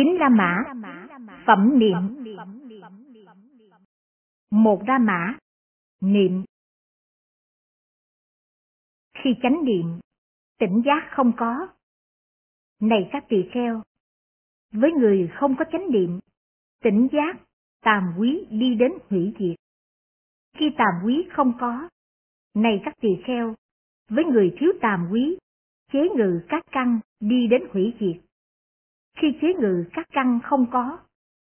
Chín La Mã, phẩm niệm. Một La Mã, niệm. Khi chánh niệm, tỉnh giác không có. Này các tỳ kheo, với người không có chánh niệm, tỉnh giác, tàm quý đi đến hủy diệt. Khi tàm quý không có, này các tỳ kheo, với người thiếu tàm quý, chế ngự các căn đi đến hủy diệt. Khi chế ngự các căn không có,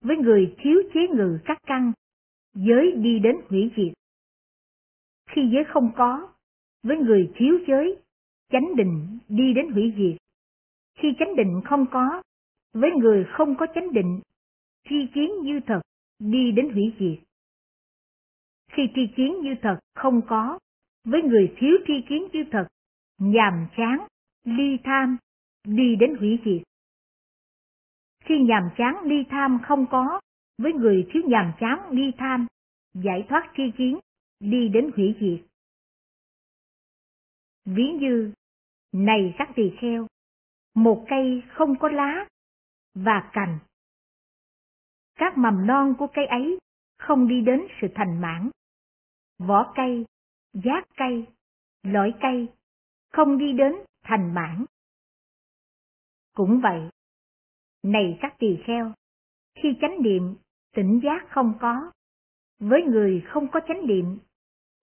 với người thiếu chế ngự các căn, giới đi đến hủy diệt. Khi giới không có, với người thiếu giới, chánh định đi đến hủy diệt. Khi chánh định không có, với người không có chánh định, tri kiến như thật đi đến hủy diệt. Khi tri kiến như thật không có, với người thiếu tri kiến như thật, nhàm chán, ly tham, đi đến hủy diệt. Khi nhàm chán ly tham không có, với người thiếu nhàm chán ly tham, giải thoát tri kiến, đi đến hủy diệt. Ví như, này các tỳ kheo, một cây không có lá và cành. Các mầm non của cây ấy không đi đến sự thành mãn. Vỏ cây, giác cây, lõi cây không đi đến thành mãn. Cũng vậy, này các tỳ kheo, khi chánh niệm, tỉnh giác không có, với người không có chánh niệm,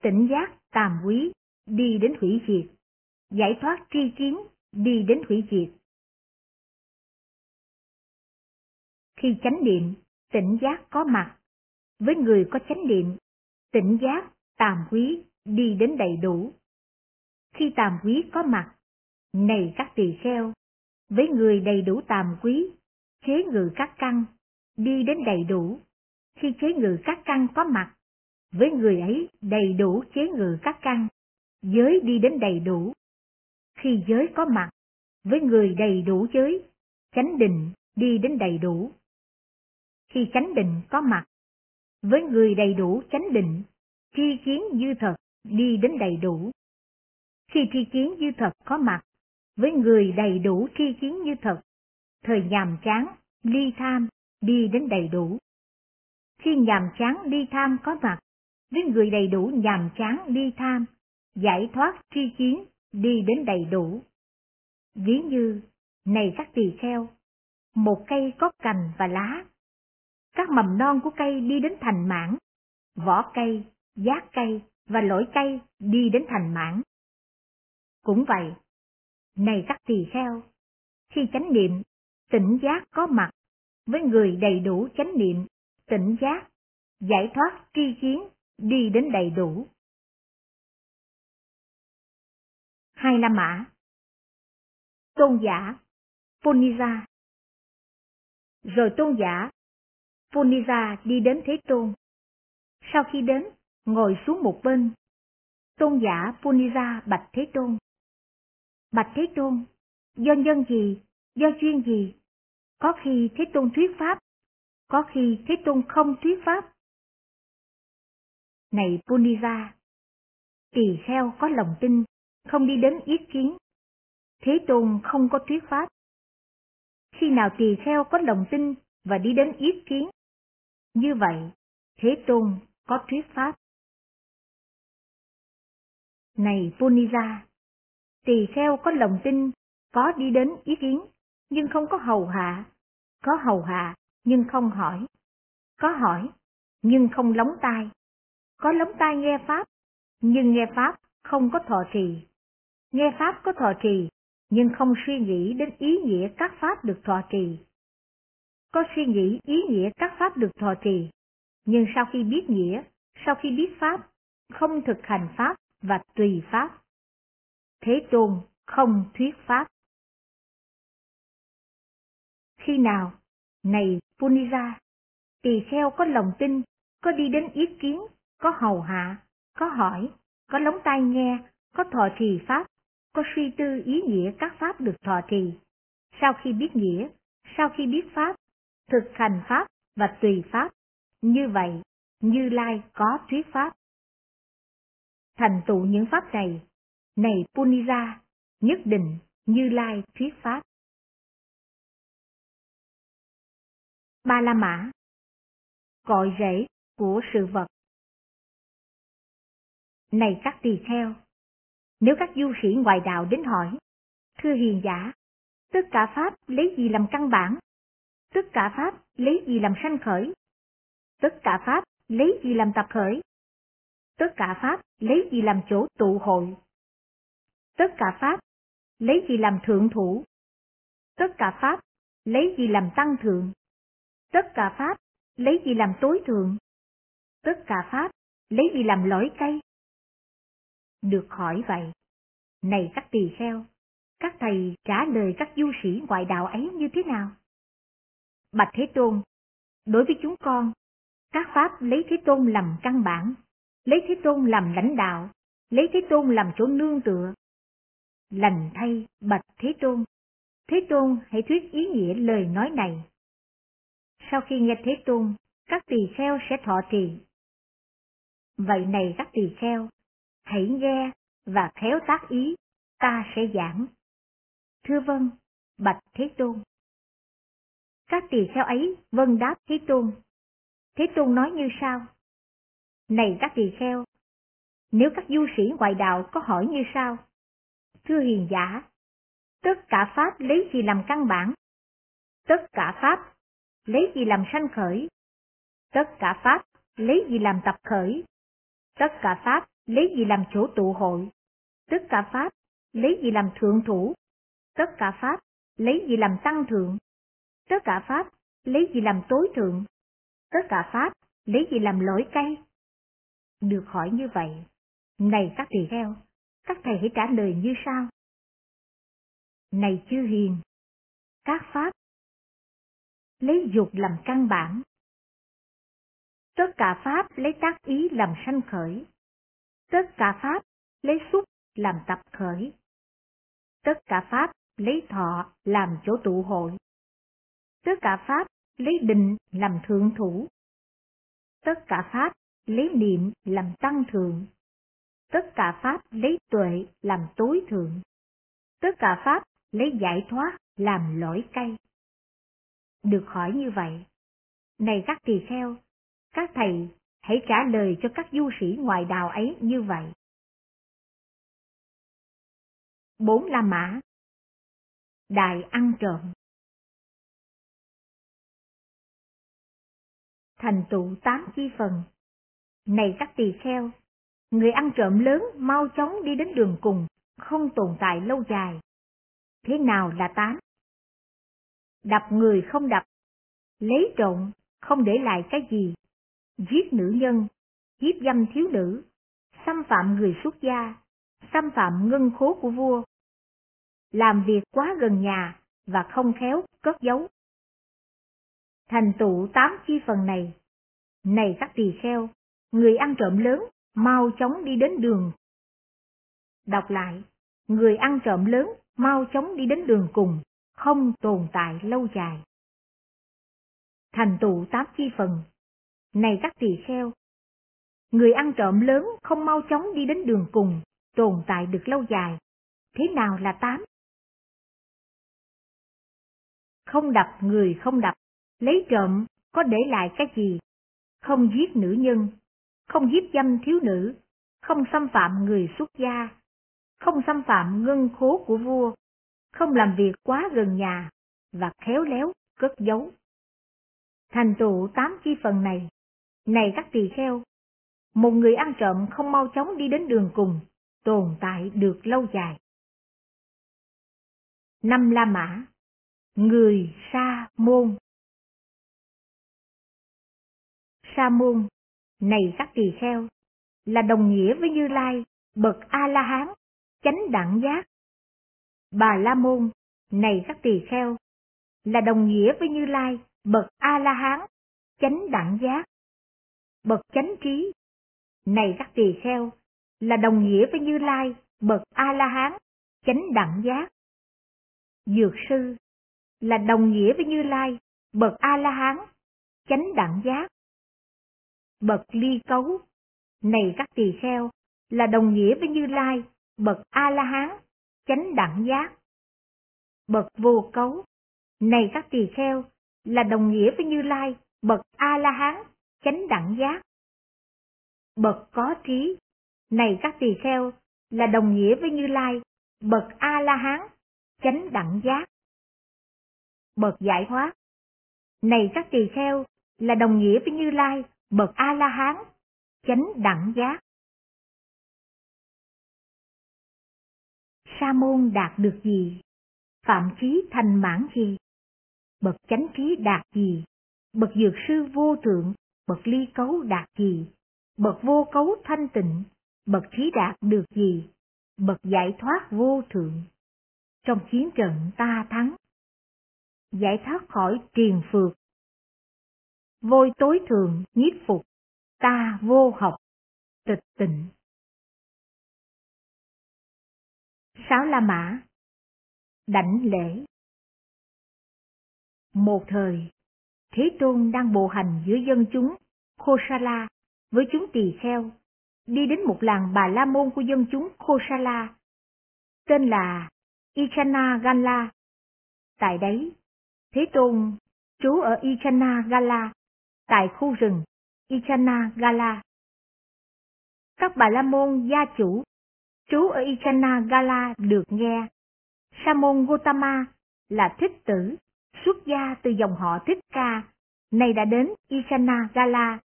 tỉnh giác tàm quý đi đến hủy diệt, giải thoát tri kiến đi đến hủy diệt. Khi chánh niệm, tỉnh giác có mặt, với người có chánh niệm, tỉnh giác tàm quý đi đến đầy đủ. Khi tàm quý có mặt, này các tỳ kheo, với người đầy đủ tàm quý, chế ngự các căn, đi đến đầy đủ. Khi chế ngự các căn có mặt, với người ấy đầy đủ chế ngự các căn, giới đi đến đầy đủ. Khi giới có mặt, với người đầy đủ giới, chánh định đi đến đầy đủ. Khi chánh định có mặt, với người đầy đủ chánh định, tri kiến dư thật đi đến đầy đủ. Khi tri kiến dư thật có mặt, với người đầy đủ tri kiến như thật, thời nhàm chán, ly tham, đi đến đầy đủ. Khi nhàm chán ly tham có mặt, với người đầy đủ nhàm chán ly tham, giải thoát tri kiến, đi đến đầy đủ. Ví như, này các tỳ kheo, một cây có cành và lá. Các mầm non của cây đi đến thành mãn, vỏ cây, giác cây và lỗi cây đi đến thành mãn. Cũng vậy, này các tỳ kheo, khi chánh niệm, tỉnh giác có mặt, với người đầy đủ chánh niệm, tỉnh giác, giải thoát tri kiến, đi đến đầy đủ. Hai La Mã Tôn giả Puniza Rồi tôn giả Puniza đi đến Thế Tôn. Sau khi đến, ngồi xuống một bên. Tôn giả Puniza bạch Thế Tôn. Bạch Thế Tôn, do nhân gì, do chuyên gì? Có khi Thế Tôn thuyết pháp, có khi Thế Tôn không thuyết pháp. Này Punira, tỳ kheo có lòng tin, không đi đến ý kiến. Thế Tôn không có thuyết pháp. Khi nào tỳ kheo có lòng tin và đi đến ý kiến, như vậy, Thế Tôn có thuyết pháp. Này Punira, tỳ kheo có lòng tin, có đi đến ý kiến, nhưng không có hầu hạ, có hầu hạ, nhưng không hỏi, có hỏi, nhưng không lóng tai, có lóng tai nghe Pháp, nhưng nghe Pháp không có thọ trì, nghe Pháp có thọ trì, nhưng không suy nghĩ đến ý nghĩa các Pháp được thọ trì. Có suy nghĩ ý nghĩa các Pháp được thọ trì, nhưng sau khi biết nghĩa, sau khi biết Pháp, không thực hành Pháp và tùy Pháp. Thế Tôn không thuyết pháp. Khi nào, này Punira, tỳ kheo có lòng tin, có đi đến ý kiến, có hầu hạ, có hỏi, có lóng tai nghe, có thọ trì pháp, có suy tư ý nghĩa các pháp được thọ trì. Sau khi biết nghĩa, sau khi biết pháp, thực hành pháp và tùy pháp, như vậy, Như Lai có thuyết pháp. Thành tựu những pháp này này Punira, nhất định Như Lai thuyết pháp. Ba La Mã Cội rễ của sự vật Này các tỳ kheo, nếu các du sĩ ngoại đạo đến hỏi, thưa hiền giả, tất cả Pháp lấy gì làm căn bản? Tất cả Pháp lấy gì làm sanh khởi? Tất cả Pháp lấy gì làm tập khởi? Tất cả Pháp lấy gì làm chỗ tụ hội? Tất cả Pháp lấy gì làm thượng thủ? Tất cả Pháp lấy gì làm tăng thượng? Tất cả Pháp lấy gì làm tối thượng? Tất cả Pháp lấy gì làm lõi cây? Được hỏi vậy, này các tỳ kheo, các thầy trả lời các du sĩ ngoại đạo ấy như thế nào? Bạch Thế Tôn, đối với chúng con, các pháp lấy Thế Tôn làm căn bản, lấy Thế Tôn làm lãnh đạo, lấy Thế Tôn làm chỗ nương tựa. Lành thay Bạch Thế Tôn, Thế Tôn hãy thuyết ý nghĩa lời nói này. Sau khi nghe Thế Tôn, các tỳ kheo sẽ thọ trì. Vậy này các tỳ kheo, hãy nghe và khéo tác ý, ta sẽ giảng. Thưa vâng, bạch Thế Tôn. Các tỳ kheo ấy vâng đáp Thế Tôn. Thế Tôn nói như sau? Này các tỳ kheo, nếu các du sĩ ngoại đạo có hỏi như sau? Thưa hiền giả, tất cả Pháp lấy gì làm căn bản? Tất cả Pháp lấy gì làm sanh khởi? Tất cả Pháp lấy gì làm tập khởi? Tất cả Pháp lấy gì làm chỗ tụ hội? Tất cả Pháp lấy gì làm thượng thủ? Tất cả Pháp lấy gì làm tăng thượng? Tất cả Pháp lấy gì làm tối thượng? Tất cả Pháp lấy gì làm lỗi cây? Được hỏi như vậy, này các tỳ kheo, các thầy hãy trả lời như sau. Này chư hiền, các Pháp lấy dục làm căn bản. Tất cả Pháp lấy tác ý làm sanh khởi. Tất cả Pháp lấy xúc làm tập khởi. Tất cả Pháp lấy thọ làm chỗ tụ hội. Tất cả Pháp lấy định làm thượng thủ. Tất cả Pháp lấy niệm làm tăng thượng. Tất cả Pháp lấy tuệ làm tối thượng. Tất cả Pháp lấy giải thoát làm lỗi cây. Được hỏi như vậy, này các tỳ kheo, các thầy hãy trả lời cho các du sĩ ngoại đạo ấy như vậy. Bốn La Mã Đại ăn trộm Thành tụ tám chi phần Này các tỳ kheo, người ăn trộm lớn mau chóng đi đến đường cùng, không tồn tại lâu dài. Thế nào là tám? Đập người không đập, lấy trộm, không để lại cái gì, giết nữ nhân, hiếp dâm thiếu nữ, xâm phạm người xuất gia, xâm phạm ngân khố của vua, làm việc quá gần nhà và không khéo cất giấu. Thành tụ tám chi phần này, này các tỳ kheo, người ăn trộm lớn, mau chóng đi đến đường. Đọc lại, người ăn trộm lớn, mau chóng đi đến đường cùng, không tồn tại lâu dài. Thành tụ tám chi phần, này các tỳ kheo, người ăn trộm lớn không mau chóng đi đến đường cùng, tồn tại được lâu dài. Thế nào là tám? Không đập người không đập, lấy trộm, có để lại cái gì? Không giết nữ nhân, không giết dâm thiếu nữ, không xâm phạm người xuất gia, không xâm phạm ngân khố của vua, không làm việc quá gần nhà và khéo léo cất giấu. Thành tựu tám chi phần này, này các tỳ kheo, một người ăn trộm không mau chóng đi đến đường cùng, tồn tại được lâu dài. Năm La Mã Người Sa Môn Sa Môn, này các tỳ kheo, là đồng nghĩa với Như Lai, bậc A-la-hán, chánh đẳng giác. Bà La Môn, này các tỳ kheo, là đồng nghĩa với Như Lai, bậc A-la-hán, chánh đẳng giác. Bậc chánh trí, này các tỳ kheo, là đồng nghĩa với Như Lai, bậc A-la-hán, chánh đẳng giác. Dược sư, là đồng nghĩa với Như Lai, bậc A-la-hán, chánh đẳng giác. Bậc ly cấu, này các tỳ kheo, là đồng nghĩa với Như Lai, bậc A-la-hán, chánh đẳng giác. Bậc vô cấu, này các tỳ kheo, là đồng nghĩa với Như Lai, bậc A-la-hán, chánh đẳng giác. Bậc có trí, này các tỳ kheo, là đồng nghĩa với Như Lai, bậc A-la-hán, chánh đẳng giác. Bậc giải thoát, này các tỳ kheo, là đồng nghĩa với Như Lai, bậc A-la-hán, chánh đẳng giác. Sa môn đạt được gì? Phạm trí thành mãn gì? Bậc chánh trí đạt gì? Bậc dược sư vô thượng, bậc ly cấu đạt gì? Bậc vô cấu thanh tịnh, bậc trí đạt được gì? Bậc giải thoát vô thượng. Trong chiến trận ta thắng. Giải thoát khỏi triền phược. Vôi tối thường nhiếp phục, ta vô học, tịch tịnh. Sáu La Mã Đảnh lễ Một thời, Thế Tôn đang bộ hành giữa dân chúng Khosala với chúng tỳ kheo, đi đến một làng bà la môn của dân chúng Khosala, tên là Ichana Gala. Tại đấy, Thế Tôn trú ở Ichana Gala, tại khu rừng Ichana Gala. Các bà la môn gia chủ trú ở Ichana Gala được nghe. Sa môn Gotama là thích tử, xuất gia từ dòng họ Thích Ca, nay đã đến Ichana Gala,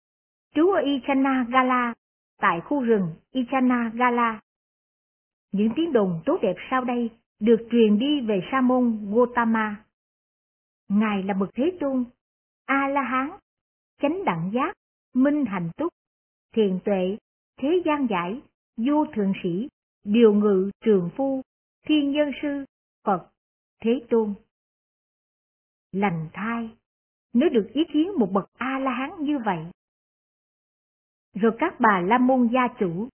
trú ở Ichana Gala, tại khu rừng Ichana Gala. Những tiếng đồn tốt đẹp sau đây được truyền đi về Sa môn Gotama. Ngài là bậc Thế Tôn, A-la-hán, chánh đẳng giác, minh hành túc, thiền tuệ, thế gian giải, vô thượng sĩ, điều ngự trường phu, thiên nhân sư, Phật, Thế Tôn. Lành thai, nếu được ý kiến một bậc A-la-hán như vậy. Rồi các bà la môn gia chủ.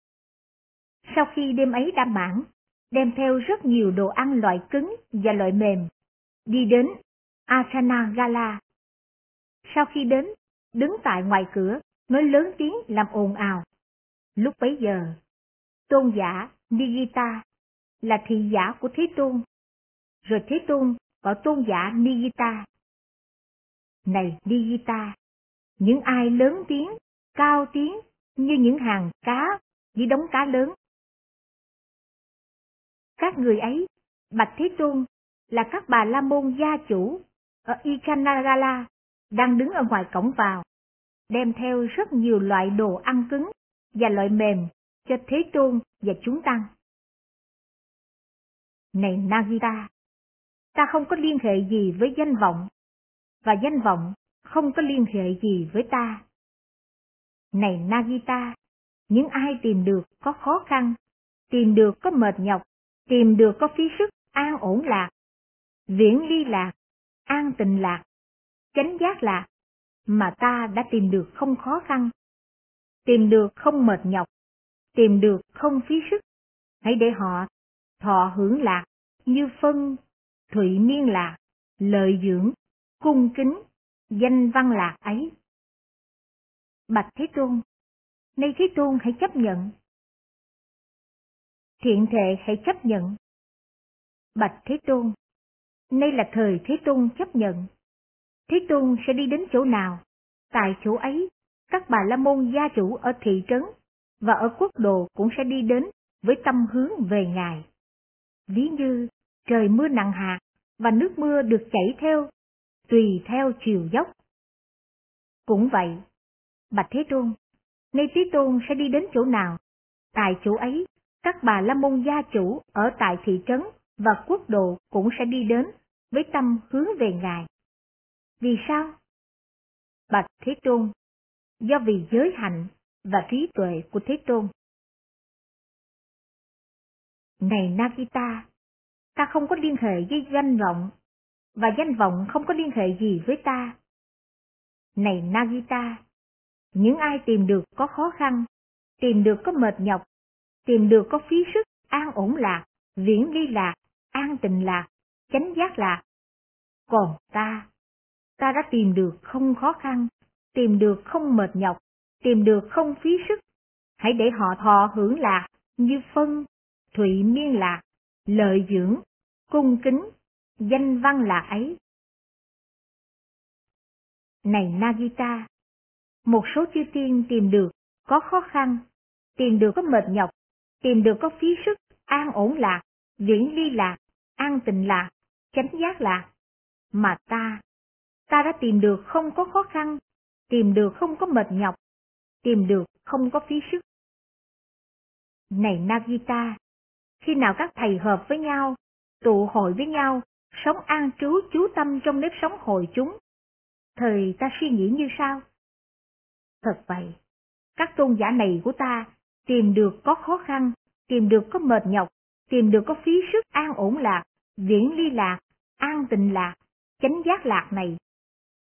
Sau khi đêm ấy đã mãn, đem theo rất nhiều đồ ăn loại cứng và loại mềm, đi đến Asana Gala. Sau khi đến, đứng tại ngoài cửa, nói lớn tiếng làm ồn ào. Lúc bấy giờ, tôn giả Nigita là thị giả của Thế Tôn, rồi Thế Tôn gọi tôn giả Nigita. Này Nigita, những ai lớn tiếng, cao tiếng như những hàng cá với đống cá lớn. Các người ấy, Bạch Thế Tôn, là các bà la môn gia chủ ở Ikanagala, đang đứng ở ngoài cổng vào, đem theo rất nhiều loại đồ ăn cứng và loại mềm cho Thế Tôn và chúng tăng. Này Nagita, ta không có liên hệ gì với danh vọng, và danh vọng không có liên hệ gì với ta. Này Nagita, những ai tìm được có khó khăn, tìm được có mệt nhọc, tìm được có phí sức, an ổn lạc, viễn ly lạc, an tình lạc, chánh giác lạc, mà ta đã tìm được không khó khăn, tìm được không mệt nhọc, tìm được không phí sức, hãy để họ thọ hưởng lạc như phân, thụy miên lạc, lợi dưỡng, cung kính, danh văn lạc ấy. Bạch Thế Tôn, nay Thế Tôn hãy chấp nhận. Thiện thệ hãy chấp nhận. Bạch Thế Tôn, nay là thời Thế Tôn chấp nhận. Thế Tôn sẽ đi đến chỗ nào? Tại chỗ ấy, các bà la môn gia chủ ở thị trấn và ở quốc đồ cũng sẽ đi đến với tâm hướng về Ngài. Ví như trời mưa nặng hạt và nước mưa được chảy theo, tùy theo chiều dốc. Cũng vậy, Bạch Thế Tôn, nay Thế Tôn sẽ đi đến chỗ nào? Tại chỗ ấy, các bà la môn gia chủ ở tại thị trấn và quốc độ cũng sẽ đi đến với tâm hướng về Ngài. Vì sao? Bạch Thế Tôn, do vì giới hạnh và trí tuệ của Thế Tôn. Này Nagita, ta không có liên hệ với danh vọng, và danh vọng không có liên hệ gì với ta. Này Nagita, những ai tìm được có khó khăn, tìm được có mệt nhọc, tìm được có phí sức, an ổn lạc, viễn ly lạc, an tình lạc, chánh giác lạc. Còn ta, ta đã tìm được không khó khăn, tìm được không mệt nhọc, tìm được không phí sức. Hãy để họ thọ hưởng lạc như phân, thụy miên lạc, lợi dưỡng, cung kính, danh văn là ấy. Này Nagita, một số chư tiên tìm được có khó khăn, tìm được có mệt nhọc, tìm được có phí sức, an ổn lạc, viễn ly lạc, an tịnh lạc, chánh giác lạc. Mà ta, ta đã tìm được không có khó khăn, tìm được không có mệt nhọc, tìm được không có phí sức. Này Nagita, khi nào các thầy hợp với nhau, tụ hội với nhau, sống an trú chú tâm trong nếp sống hội chúng, thời ta suy nghĩ như sao? Thật vậy, các tôn giả này của ta tìm được có khó khăn, tìm được có mệt nhọc, tìm được có phí sức an ổn lạc, viễn ly lạc, an tịnh lạc, chánh giác lạc này.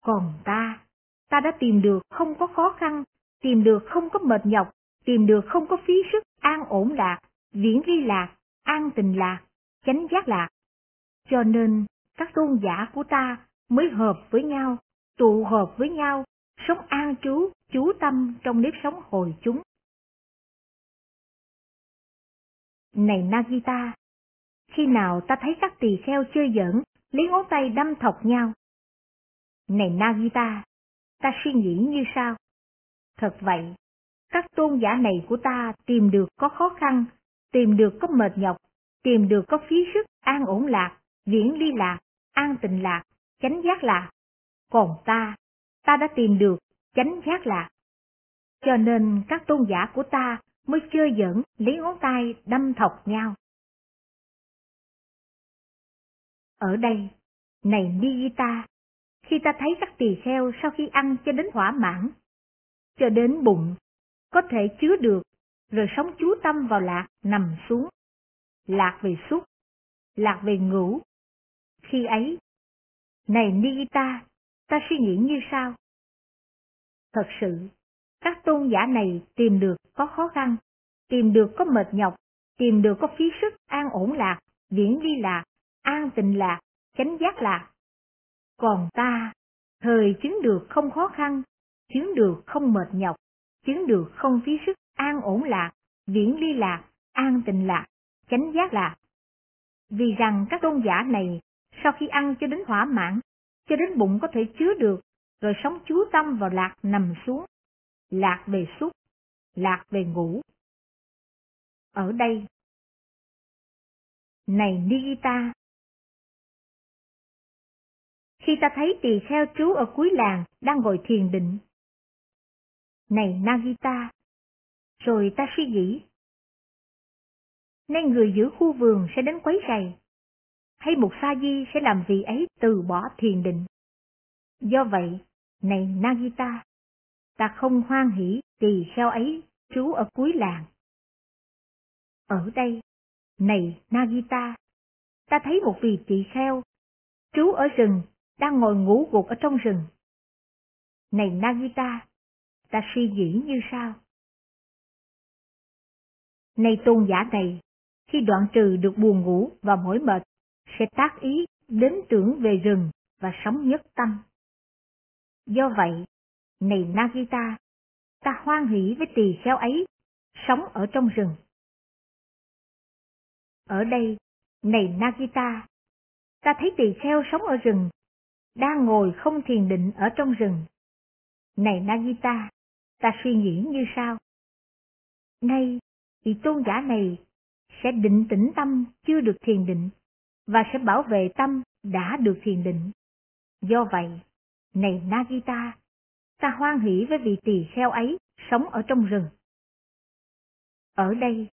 Còn ta, ta đã tìm được không có khó khăn, tìm được không có mệt nhọc, tìm được không có phí sức an ổn lạc, viễn ly lạc, an tình lạc, chánh giác lạc. Cho nên, các tôn giả của ta mới hợp với nhau, tụ hợp với nhau, sống an trú, chú tâm trong nếp sống hồi chúng. Này Nagita, khi nào ta thấy các tỳ kheo chơi giỡn, lấy ngón tay đâm thọc nhau? Này Nagita, ta suy nghĩ như sao? Thật vậy, các tôn giả này của ta tìm được có khó khăn, tìm được có mệt nhọc, tìm được có phí sức an ổn lạc, viễn ly lạc, an tịnh lạc, chánh giác lạc. Còn ta, ta đã tìm được chánh giác lạc. Cho nên các tôn giả của ta mới chơi giỡn lấy ngón tay đâm thọc nhau. Ở đây, này Nigita, khi ta thấy các tỳ kheo sau khi ăn cho đến thỏa mãn, cho đến bụng, có thể chứa được, rồi sống chú tâm vào lạc nằm xuống, lạc về xúc, lạc về ngủ. Khi ấy, này Nigita, ta suy nghĩ như sao? Thật sự, các tôn giả này tìm được có khó khăn, tìm được có mệt nhọc, tìm được có phí sức an ổn lạc, viễn ly lạc, an tịnh lạc, chánh giác lạc. Còn ta, thời chứng được không khó khăn, chứng được không mệt nhọc, chứng được không phí sức an ổn lạc, viễn ly lạc, an tình lạc, chánh giác lạc. Vì rằng các tôn giả này, sau khi ăn cho đến hỏa mãn, cho đến bụng có thể chứa được, rồi sống chú tâm vào lạc nằm xuống, lạc về xúc, lạc về ngủ. Ở đây, này Nigita, khi ta thấy tỳ kheo trú ở cuối làng đang ngồi thiền định. Này Nagita, rồi ta suy nghĩ. nay người giữ khu vườn sẽ đến quấy rầy, hay một sa di sẽ làm vị ấy từ bỏ thiền định. Do vậy, này Nagita, ta không hoan hỷ tỳ kheo ấy trú ở cuối làng. Ở đây, này Nagita, ta thấy một vị tỳ kheo trú ở rừng đang ngồi ngủ gục ở trong rừng. Này Nagita, ta suy nghĩ như sao? Này tôn giả này, khi đoạn trừ được buồn ngủ và mỏi mệt, sẽ tác ý đến tưởng về rừng và sống nhất tâm. Do vậy, này Nagita, ta hoan hỷ với tỳ kheo ấy, sống ở trong rừng. Ở đây, này Nagita, ta thấy tỳ kheo sống ở rừng, đang ngồi không thiền định ở trong rừng. Này Nagita, ta suy nghĩ như sau. Nay, vị tôn giả này sẽ định tĩnh tâm chưa được thiền định, và sẽ bảo vệ tâm đã được thiền định. Do vậy, này Nagita, ta hoan hỷ với vị tỳ kheo ấy sống ở trong rừng. Ở đây,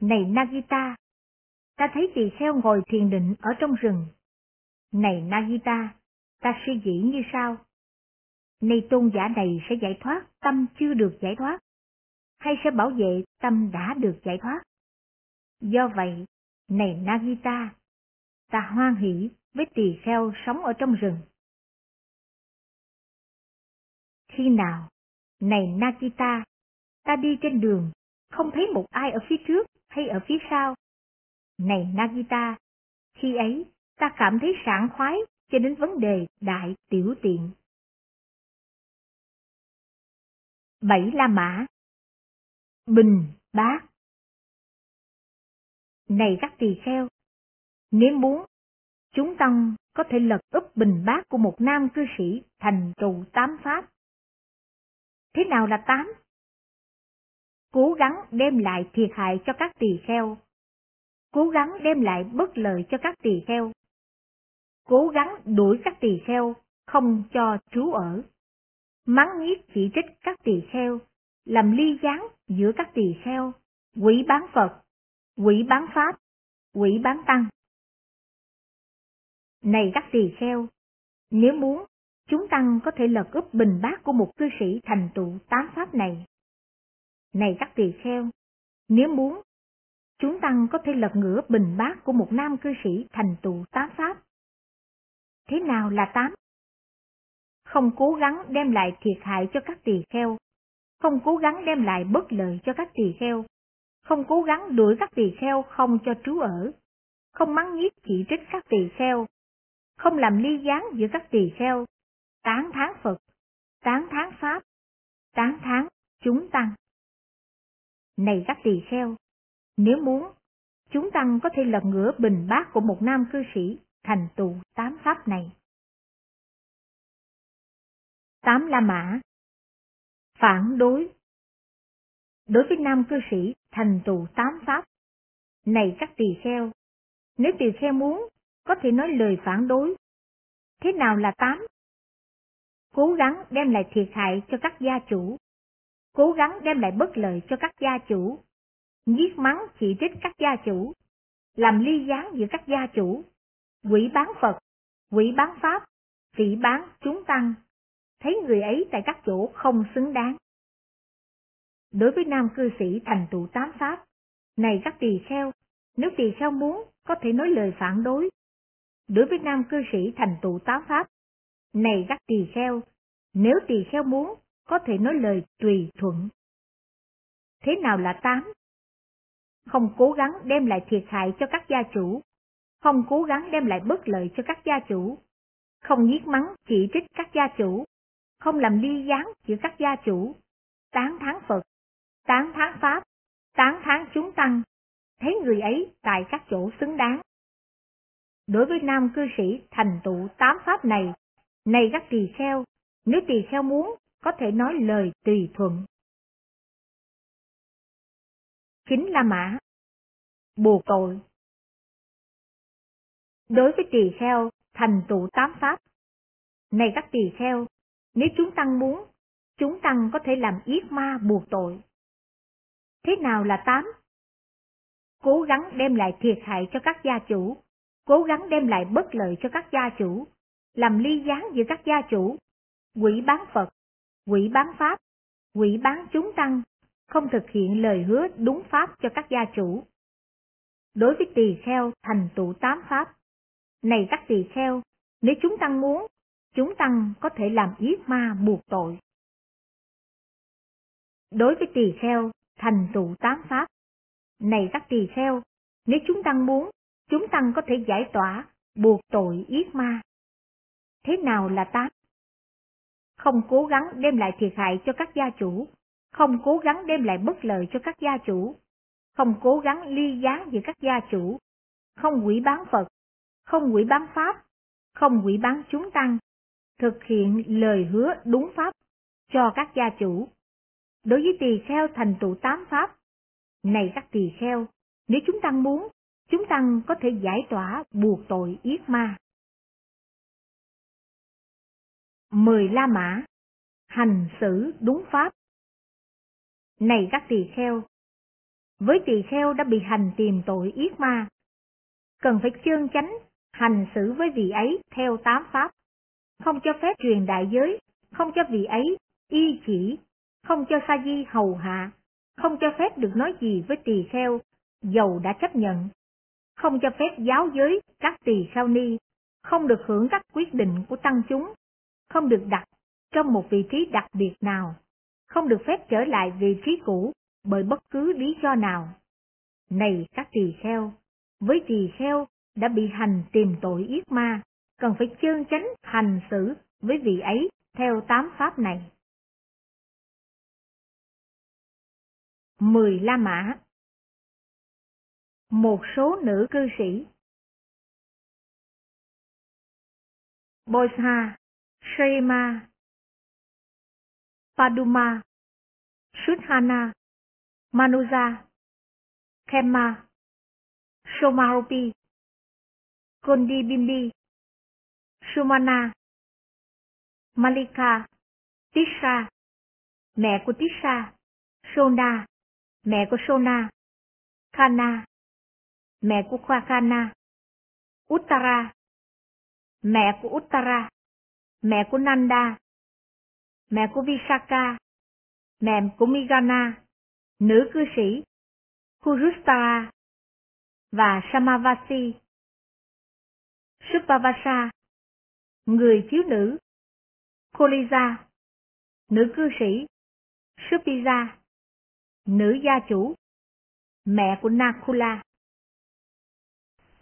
này Nagita, ta thấy tỳ kheo ngồi thiền định ở trong rừng. Này Nagita, ta suy nghĩ như sau. Này tôn giả này sẽ giải thoát tâm chưa được giải thoát, hay sẽ bảo vệ tâm đã được giải thoát. Do vậy, này Nagita, ta hoan hỷ với tỳ kheo sống ở trong rừng. Khi nào, này Nagita, ta đi trên đường, không thấy một ai ở phía trước hay ở phía sau. Này Nagita, khi ấy ta cảm thấy sảng khoái cho đến vấn đề đại tiểu tiện. Bảy La Mã Bình, bát Này các tỳ kheo, nếu muốn, chúng tăng có thể lật úp bình bát của một nam cư sĩ thành trụ tám pháp. Thế nào là tám? Cố gắng đem lại thiệt hại cho các tỳ kheo. Cố gắng đem lại bất lợi cho các tỳ kheo. Cố gắng đuổi các tỳ kheo, không cho trú ở. Mắng nhiếc chỉ trích các tỳ kheo, làm ly gián giữa các tỳ kheo, quỷ bán Phật, quỷ bán Pháp, quỷ bán Tăng. Này các tỳ kheo, nếu muốn, chúng tăng có thể lật úp bình bát của một cư sĩ thành tựu tám pháp này. Này các tỳ kheo, nếu muốn, chúng tăng có thể lật ngửa bình bát của một nam cư sĩ thành tựu tám pháp. Thế nào là tám? Không cố gắng đem lại thiệt hại cho các tỳ kheo, không cố gắng đem lại bất lợi cho các tỳ kheo, không cố gắng đuổi các tỳ kheo không cho trú ở, không mắng nhiếc chỉ trích các tỳ kheo, không làm ly gián giữa các tỳ kheo, tán thán Phật, tán thán Pháp, tán thán chúng tăng. Này các tỳ kheo, nếu muốn, chúng tăng có thể lật ngửa bình bát của một nam cư sĩ thành tựu tám pháp này. Tám La Mã. Phản đối. Đối với nam cư sĩ thành tựu tám pháp, này các tỳ kheo, nếu tỳ kheo muốn, có thể nói lời phản đối. Thế nào là tám? Cố gắng đem lại thiệt hại cho các gia chủ, cố gắng đem lại bất lợi cho các gia chủ, giết mắng chỉ trích các gia chủ, làm ly gián giữa các gia chủ, quỷ bán Phật, quỷ bán Pháp, phỉ bán chúng tăng, thấy người ấy tại các chỗ không xứng đáng. Đối với nam cư sĩ thành tựu tám Pháp, này các tỳ kheo, nếu tỳ kheo muốn, có thể nói lời phản đối. Đối với nam cư sĩ thành tựu tám Pháp, này các tỳ kheo, nếu tỳ kheo muốn, có thể nói lời tùy thuận. Thế nào là tám? Không cố gắng đem lại thiệt hại cho các gia chủ, không cố gắng đem lại bất lợi cho các gia chủ, không giết mắng chỉ trích các gia chủ, không làm ly gián giữa các gia chủ, tán thán Phật, tán thán Pháp, tán thán chúng tăng, thấy người ấy tại các chỗ xứng đáng. Đối với nam cư sĩ thành tựu tám pháp này, này các tỳ kheo, nếu tỳ kheo muốn, có thể nói lời tùy thuận. Chính là Mã Bù tội Đối với tỳ kheo, thành tựu tám pháp. Này các tỳ kheo, nếu chúng tăng muốn, chúng tăng có thể làm yết ma buộc tội. Thế nào là tám? Cố gắng đem lại thiệt hại cho các gia chủ, cố gắng đem lại bất lợi cho các gia chủ, làm ly gián giữa các gia chủ, quỷ bán Phật, quỷ bán Pháp, quỷ bán chúng tăng, không thực hiện lời hứa đúng Pháp cho các gia chủ. Đối với tỳ kheo thành tụ tám Pháp, này các tỳ kheo, nếu chúng tăng muốn, chúng tăng có thể làm yết ma buộc tội. Đối với tỳ kheo thành tụ tám Pháp, này các tỳ kheo, nếu chúng tăng muốn, chúng tăng có thể giải tỏa, buộc tội yết ma. Thế nào là tám? Không cố gắng đem lại thiệt hại cho các gia chủ, không cố gắng đem lại bất lợi cho các gia chủ, không cố gắng ly gián giữa các gia chủ, không quỷ bán Phật, không quỷ bán Pháp, không quỷ bán chúng tăng, thực hiện lời hứa đúng Pháp cho các gia chủ. Đối với tỳ kheo thành tựu tám Pháp, này các tỳ kheo, nếu chúng tăng muốn, chúng tăng có thể giải tỏa buộc tội yết ma. Mười La Mã Hành xử đúng pháp Này các tỳ kheo, với tỳ kheo đã bị hành tìm tội yết ma, cần phải chương chánh, hành xử với vị ấy theo tám pháp, không cho phép truyền đại giới, không cho vị ấy y chỉ, không cho sa di hầu hạ, không cho phép được nói gì với tỳ kheo, dầu đã chấp nhận, không cho phép giáo giới các tỳ kheo ni, không được hưởng các quyết định của tăng chúng, không được đặt trong một vị trí đặc biệt nào, không được phép trở lại vị trí cũ bởi bất cứ lý do nào. Này các tỳ kheo, với tỳ kheo đã bị hành tìm tội yết ma, cần phải chơn chánh hành xử với vị ấy theo tám pháp này. Mười La Mã. Một số nữ cư sĩ. Boisha, Shema, Paduma, Sudhana, Manuja, Kema, Somaropi, Kondibimbi, Bimbi, Sumana, Malika, Tisha, mẹ của Tisha, Sona, mẹ của Sona, Kana, mẹ của Khakana, Uttara, mẹ của Uttara, mẹ của Nanda, mẹ của Visaka, mẹ của Migana, nữ cư sĩ, Kurustara và Samavasi. Supavasa, người thiếu nữ, Koliza, nữ cư sĩ, Supiza, nữ gia chủ, mẹ của Nakula.